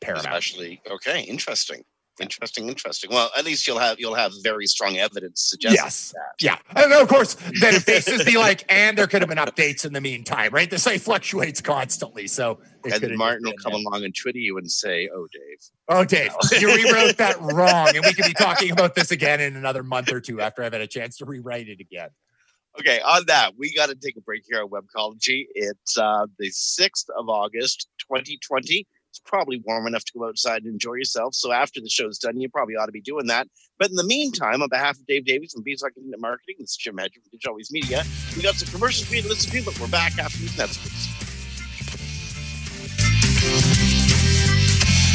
paramount. Especially okay, interesting. Interesting, interesting. Well, at least you'll have you'll have very strong evidence suggesting yes. that. Yeah, and of course, then if this is the like, and there could have been updates in the meantime, right? The site fluctuates constantly, so and then Martin will come along and Twitter you and say, "Oh, Dave, oh, Dave, you rewrote that wrong," and we could be talking about this again in another month or two after I've had a chance to rewrite it again. Okay, on that, we got to take a break here on Webcology. It's uh, the 6th of August, 2020 it's probably warm enough to go outside and enjoy yourself. So after the show's done, you probably ought to be doing that. But in the meantime, on behalf of Dave Davies from Beanstalk Internet Marketing, this is Jim Hedger from Digital Waves Media. We got some commercials for you to listen to, but we're back after these messages.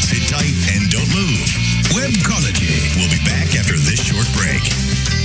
Sit tight and don't move. Webcology. We'll be back after this short break.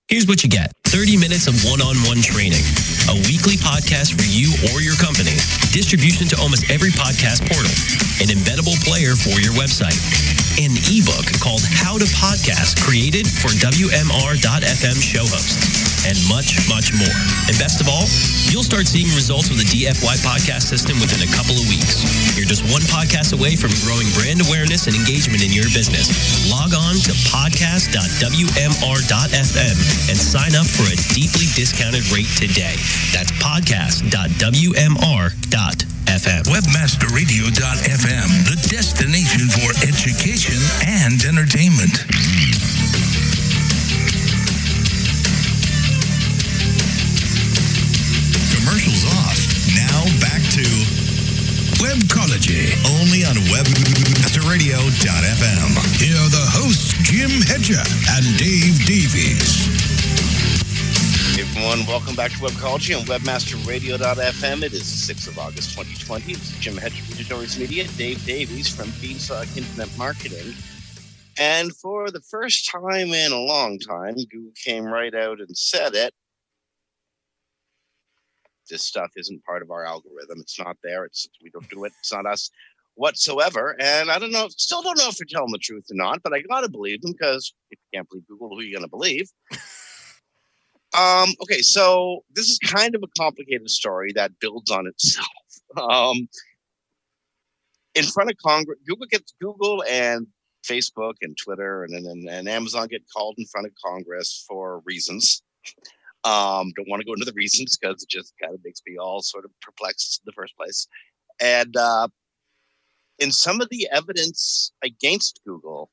Here's what you get. 30 minutes of one on one training, a weekly podcast for you or your company distribution to almost every podcast portal, an embeddable player for your website, an ebook called How to Podcast created for WMR.FM show hosts, and much, much more. And best of all, you'll start seeing results with the DFY podcast system within a couple of weeks. You're just one podcast away from growing brand awareness and engagement in your business. Log on to podcast.wmr.fm and sign up for a deeply discounted rate today. That's podcast.wmr.fm. Webmasterradio.fm, the destination for education and entertainment. Commercials off. Now back to Webcology, only on webmasterradio.fm. Here are the hosts, Jim Hedger and Dave Davies. Hey everyone, welcome back to Webcology on webmasterradio.fm. It is the 6th of August 2020. This is Jim Hedger from Digital Waves Media, Dave Davies from Beanstalk uh, Internet Marketing. And for the first time in a long time, Google came right out and said it. This stuff isn't part of our algorithm. It's not there. It's we don't do it. It's not us whatsoever. And I don't know, still don't know if they're telling the truth or not, but I gotta believe them because if you can't believe Google, who are you gonna believe? Um, okay, so this is kind of a complicated story that builds on itself. Um, in front of Congress, Google gets Google and Facebook and Twitter and, and, and Amazon get called in front of Congress for reasons. Um, don't want to go into the reasons because it just kind of makes me all sort of perplexed in the first place. And uh, in some of the evidence against Google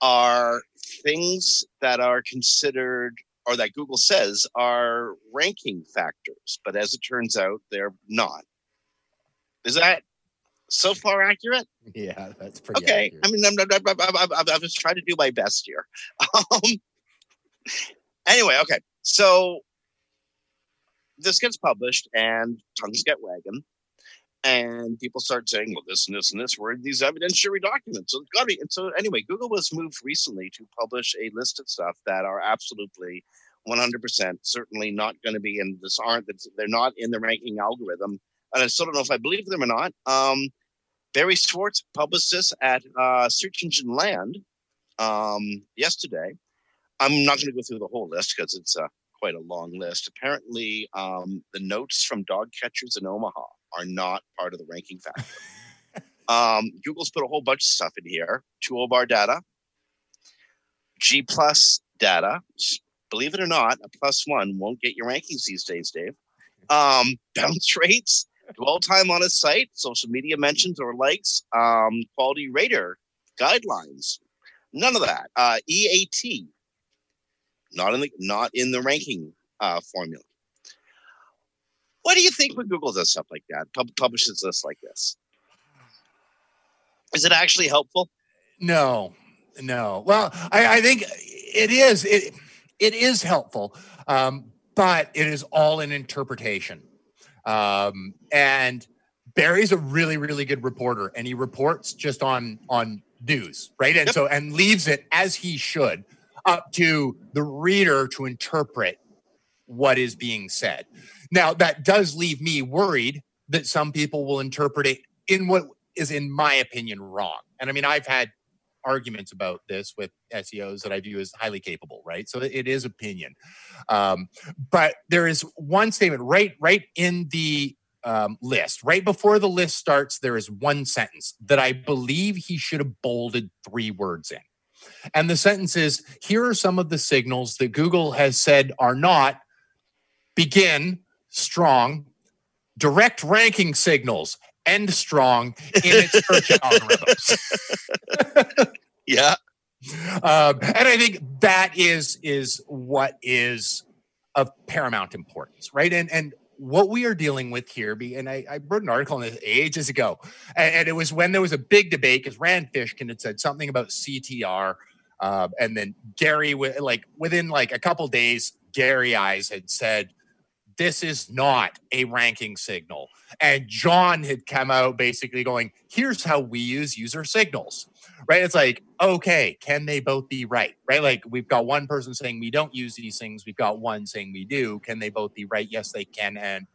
are things that are considered or that Google says are ranking factors, but as it turns out, they're not. Is that so far accurate? Yeah, that's pretty Okay, accurate. I mean, I'm, I'm, I'm, I'm, just trying to do my best here. Um, anyway, okay, so this gets published, and tongues get wagging, and people start saying, "Well, this and this and this were these evidentiary documents." So it's got to be. And so anyway, Google was moved recently to publish a list of stuff that are absolutely 100% certainly not going to be in this aren't they're not in the ranking algorithm and i still don't know if i believe them or not um, barry schwartz published this at uh, search engine land um, yesterday i'm not going to go through the whole list because it's uh, quite a long list. Apparently um, the notes from dog catchers in omaha are not part of the ranking factor. Um, google's put a whole bunch of stuff in here. Toolbar data. G plus data. Believe it or not, a plus one won't get your rankings these days, Dave. Um, bounce rates, dwell time on a site, social media mentions or likes, um, quality rater guidelines, none of that. Uh, EAT, not in the not in the ranking uh, formula. What do you think when Google does stuff like that? Pub- publishes this like this? Is it actually helpful? No, no. Well, I, I think it is. It it is helpful, um, but it is all an interpretation. Um, and Barry's a really, really good reporter, and he reports just on on news, right? And Yep. so and leaves it as he should up to the reader to interpret what is being said. Now that does leave me worried that some people will interpret it in what is, in my opinion, wrong. And I mean, I've had arguments about this with SEOs that I view as highly capable, right? So it is opinion. Um, but there is one statement right, right in the um, list, right before the list starts. There is one sentence that I believe he should have bolded three words in. And the sentence is here are some of the signals that Google has said are not begin strong, direct ranking signals, end strong in its search algorithms. Yeah. Um, and I think that is is what is of paramount importance, right? And and what we are dealing with here, be and I, I wrote an article on this ages ago, and, and it was when there was a big debate because Rand Fishkin had said something about CTR, um, and then Gary, like within like a couple days, Gary Illyes had said this is not a ranking signal. And John had come out basically going, here's how we use user signals, right? It's like, okay, can they both be right, right? Like we've got one person saying we don't use these things, we've got one saying we do. Can they both be right? Yes, they can. And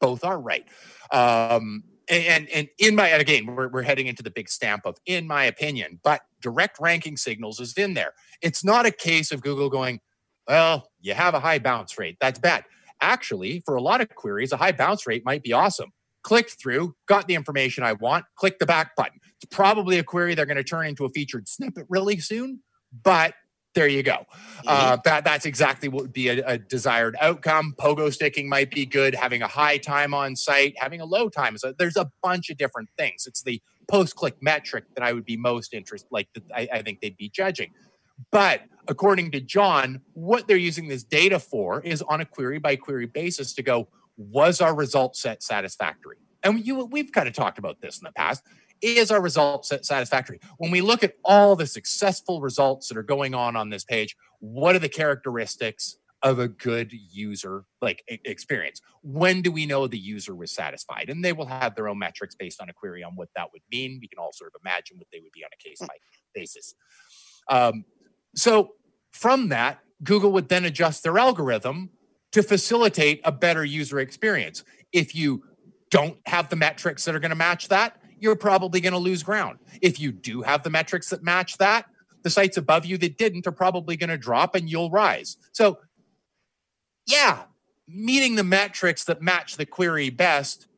both are right. Um, and and in my and again, we're we're heading into the big stamp of in my opinion, but direct ranking signals is in there. It's not a case of Google going, well, you have a high bounce rate. That's bad. Actually, for a lot of queries, a high bounce rate might be awesome. Clicked through, got the information I want, click the back button. It's probably a query they're going to turn into a featured snippet really soon, but there you go. Mm-hmm. Uh, that that's exactly what would be a, a, desired outcome. Pogo sticking might be good. Having a high time on site, having a low time. So there's a bunch of different things. It's the post click metric that I would be most interested. Like I, I think they'd be judging. But according to John, what they're using this data for is on a query by query basis to go, was our result set satisfactory? And you, we've kind of talked about this in the past is our result set satisfactory? When we look at all the successful results that are going on on this page, what are the characteristics of a good user like experience? When do we know the user was satisfied? And they will have their own metrics based on a query on what that would mean. We can all sort of imagine what they would be on a case by basis. Um, so from that, Google would then adjust their algorithm to facilitate a better user experience. If you don't have the metrics that are going to match that, you're probably going to lose ground. If you do have the metrics that match that, the sites above you that didn't are probably going to drop and you'll rise. So, yeah, meeting the metrics that match the query best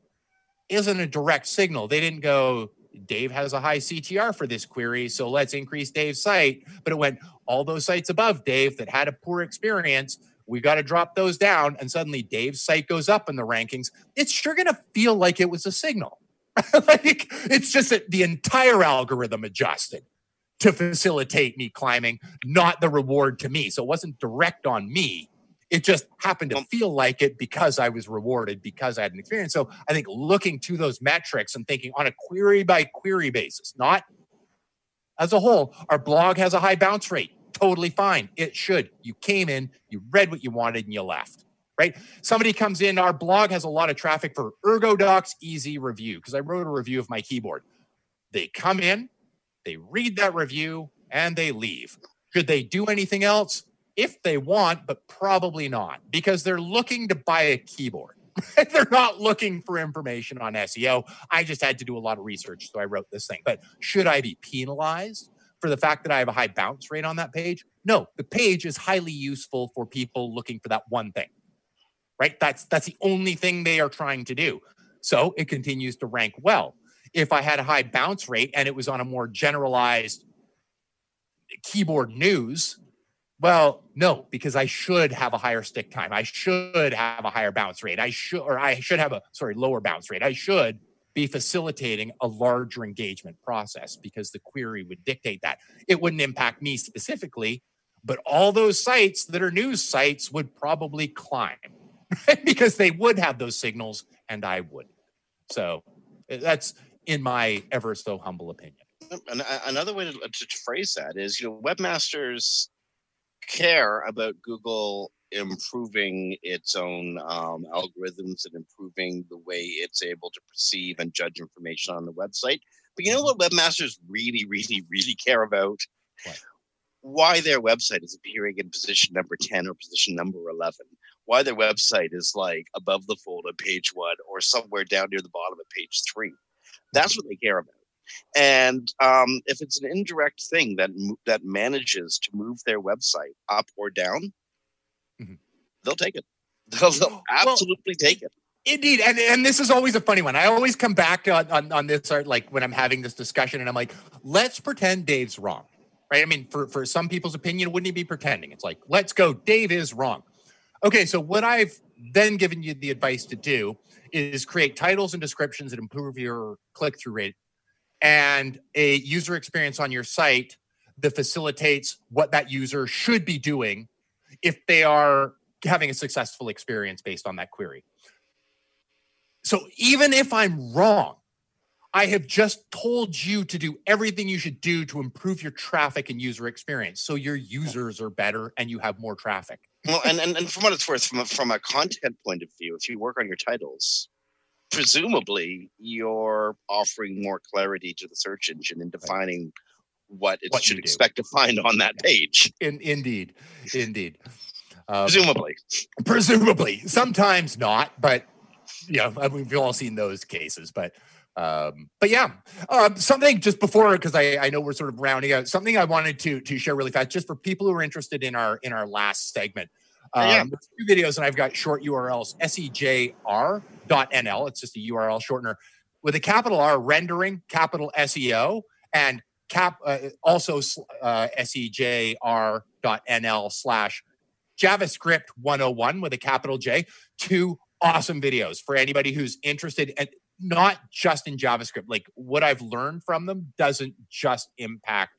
isn't a direct signal. They didn't go, Dave has a high CTR for this query, so let's increase Dave's site. But it went, all those sites above Dave that had a poor experience, we got to drop those down. And suddenly Dave's site goes up in the rankings. It's sure going to feel like it was a signal. like it's just that the entire algorithm adjusted to facilitate me climbing, not the reward to me. So it wasn't direct on me. It just happened to feel like it because I was rewarded because I had an experience. So I think looking to those metrics and thinking on a query by query basis, not as a whole, our blog has a high bounce rate. Totally fine. It should. You came in, you read what you wanted, and you left right? Somebody comes in, our blog has a lot of traffic for ErgoDox EZ Review because I wrote a review of my keyboard. They come in, they read that review, and they leave. Should they do anything else? If they want, but probably not because they're looking to buy a keyboard. they're not looking for information on SEO. I just had to do a lot of research, so I wrote this thing. But should I be penalized for the fact that I have a high bounce rate on that page? No, the page is highly useful for people looking for that one thing right? That's that's the only thing they are trying to do. So it continues to rank well. If I had a high bounce rate and it was on a more generalized keyboard news, well, no, because I should have a higher stick time. I should have a higher bounce rate. I should, or I should have a sorry lower bounce rate. I should be facilitating a larger engagement process because the query would dictate that. It wouldn't impact me specifically, but all those sites that are news sites would probably climb because they would have those signals and I wouldn't. So eh, that's in my ever so humble opinion. Another way to, to phrase that is, you know, webmasters care about Google improving its own um, algorithms and improving the way it's able to perceive and judge information on the website. But you know what webmasters really, really, really care about? What? Why their website is appearing in position number 10 or position number 11 why their website is like above the fold on page one or somewhere down near the bottom of page three. That's what they care about. And um, if it's an indirect thing that that manages to move their website up or down, mm-hmm. They'll take it. They'll, they'll absolutely well, take it. Indeed, and and this is always a funny one. I always come back on, on on this art, like when I'm having this discussion, and I'm like, let's pretend Dave's wrong, right? I mean, for for some people's opinion, wouldn't he be pretending? It's like, let's go, Dave is wrong. Okay, so what I've then given you the advice to do is create titles and descriptions that improve your click through rate and a user experience on your site that facilitates what that user should be doing if they are having a successful experience based on that query. So even if I'm wrong, I have just told you to do everything you should do to improve your traffic and user experience so your users are better and you have more traffic. Well, and, and, and from what it's worth, from a, from a content point of view, if you work on your titles, presumably you're offering more clarity to the search engine in defining what it what should expect to find on that page. In, indeed, indeed. Um, presumably. Presumably. Sometimes not, but yeah, I mean, we've all seen those cases, but um, but yeah, um, something just before because I, I know we're sort of rounding out something I wanted to to share really fast, just for people who are interested in our in our last segment. Um, Yeah. two videos, and I've got short URLs: sejr.nl. It's just a URL shortener with a capital R rendering, capital SEO, and cap uh, also uh, sejr.nl slash JavaScript 101 with a capital J. Two awesome videos for anybody who's interested and not just in JavaScript. Like what I've learned from them doesn't just impact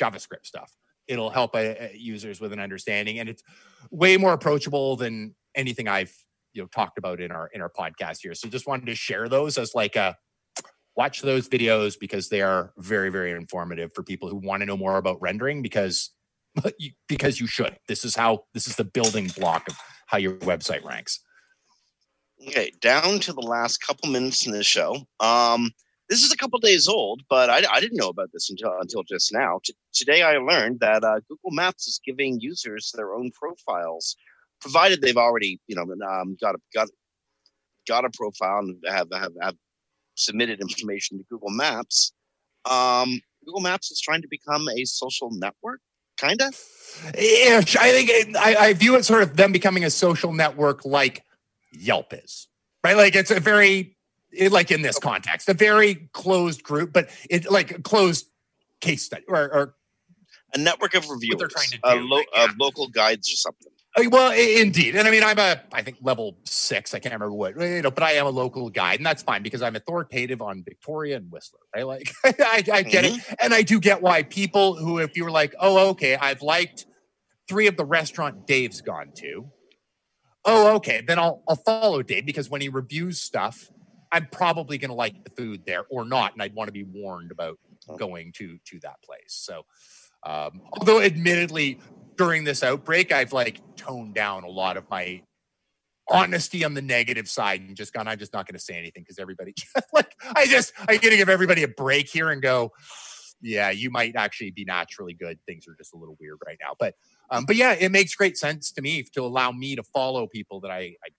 JavaScript stuff. It'll help uh, uh, users with an understanding, and it's way more approachable than anything I've you know talked about in our in our podcast here. So just wanted to share those as like a watch those videos because they are very very informative for people who want to know more about rendering because you, because you should. This is how this is the building block of how your website ranks. Okay, down to the last couple minutes in the show. Um, this is a couple days old, but I, I didn't know about this until until just now. T- today, I learned that uh, Google Maps is giving users their own profiles, provided they've already, you know, um, got a got got a profile and have have, have submitted information to Google Maps. Um, Google Maps is trying to become a social network, kind of. Ish. I think it, I, I view it sort of them becoming a social network like Yelp is, right? Like it's a very it, like in this context, a very closed group, but it like a closed case study or, or A network of reviewers, they're trying to do, lo- like, yeah. of local guides or something. Uh, Well, i- indeed, and I mean, I'm a, I think level six. I can't remember what, you know, but I am a local guide, and that's fine because I'm authoritative on Victoria and Whistler. Right? Like, I, I get it, and I do get why people who, if you were like, oh, okay, I've liked three of the restaurant Dave's gone to. Oh, okay, then I'll I'll follow Dave because when he reviews stuff, I'm probably going to like the food there or not, and I'd want to be warned about going to to that place. So, um, although admittedly during this outbreak, I've like toned down a lot of my honesty on the negative side and just gone. I'm just not going to say anything because everybody like I just I got to give everybody a break here and go. Yeah, you might actually be naturally good. Things are just a little weird right now, but um, but yeah, it makes great sense to me to allow me to follow people that I I,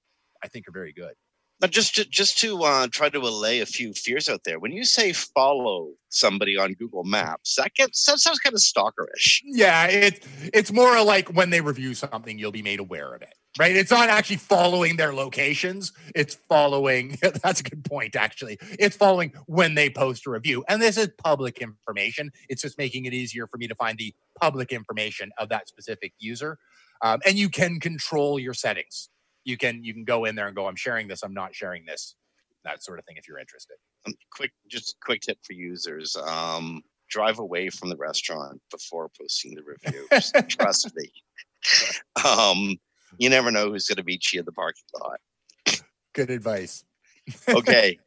I think are very good. But just to, just to uh, try to allay a few fears out there, when you say follow somebody on Google Maps, that gets that sounds kind of stalkerish. Yeah, it it's more like when they review something, you'll be made aware of it. Right? It's not actually following their locations. It's following that's a good point, actually. It's following when they post a review. And this is public information. It's just making it easier for me to find the public information of that specific user. Um, and you can control your settings. You can you can go in there and go, I'm sharing this, I'm not sharing this, that sort of thing if you're interested. Um, quick, just a quick tip for users: um, drive away from the restaurant before posting the reviews. Trust me. Um, you never know who's going to meet you in the parking lot. Good advice. okay.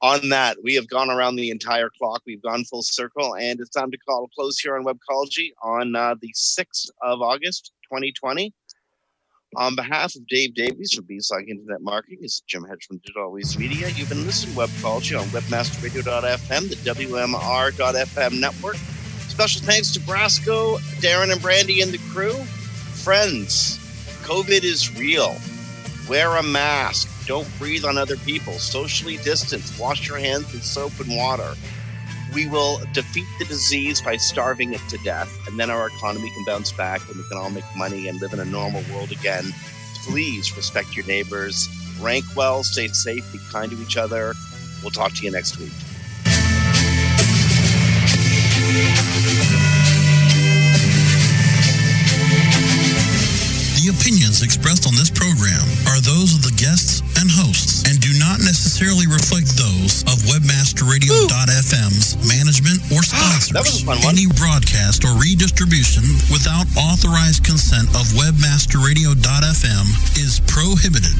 On that, we have gone around the entire clock. We've gone full circle, and it's time to call a close here on Webcology on uh, the 6th of August, 2020. On behalf of Dave Davies from Beanstalk Internet Marketing, this is Jim Hedger from Digital Waves Media. You've been listening to Webcology on webmasterradio.fm, the WMR.fm network. Special thanks to Brasco, Darren, and Brandy, and the crew. Friends, COVID is real. Wear a mask. Don't breathe on other people. Socially distance. Wash your hands with soap and water. We will defeat the disease by starving it to death, and then our economy can bounce back and we can all make money and live in a normal world again. Please respect your neighbors. Rank well, stay safe, be kind to each other. We'll talk to you next week. The opinions expressed on this program are those of the guests hosts and do not necessarily reflect those of webmasterradio.fm's management or sponsors. that was a fun one. Any broadcast or redistribution without authorized consent of webmasterradio.fm is prohibited.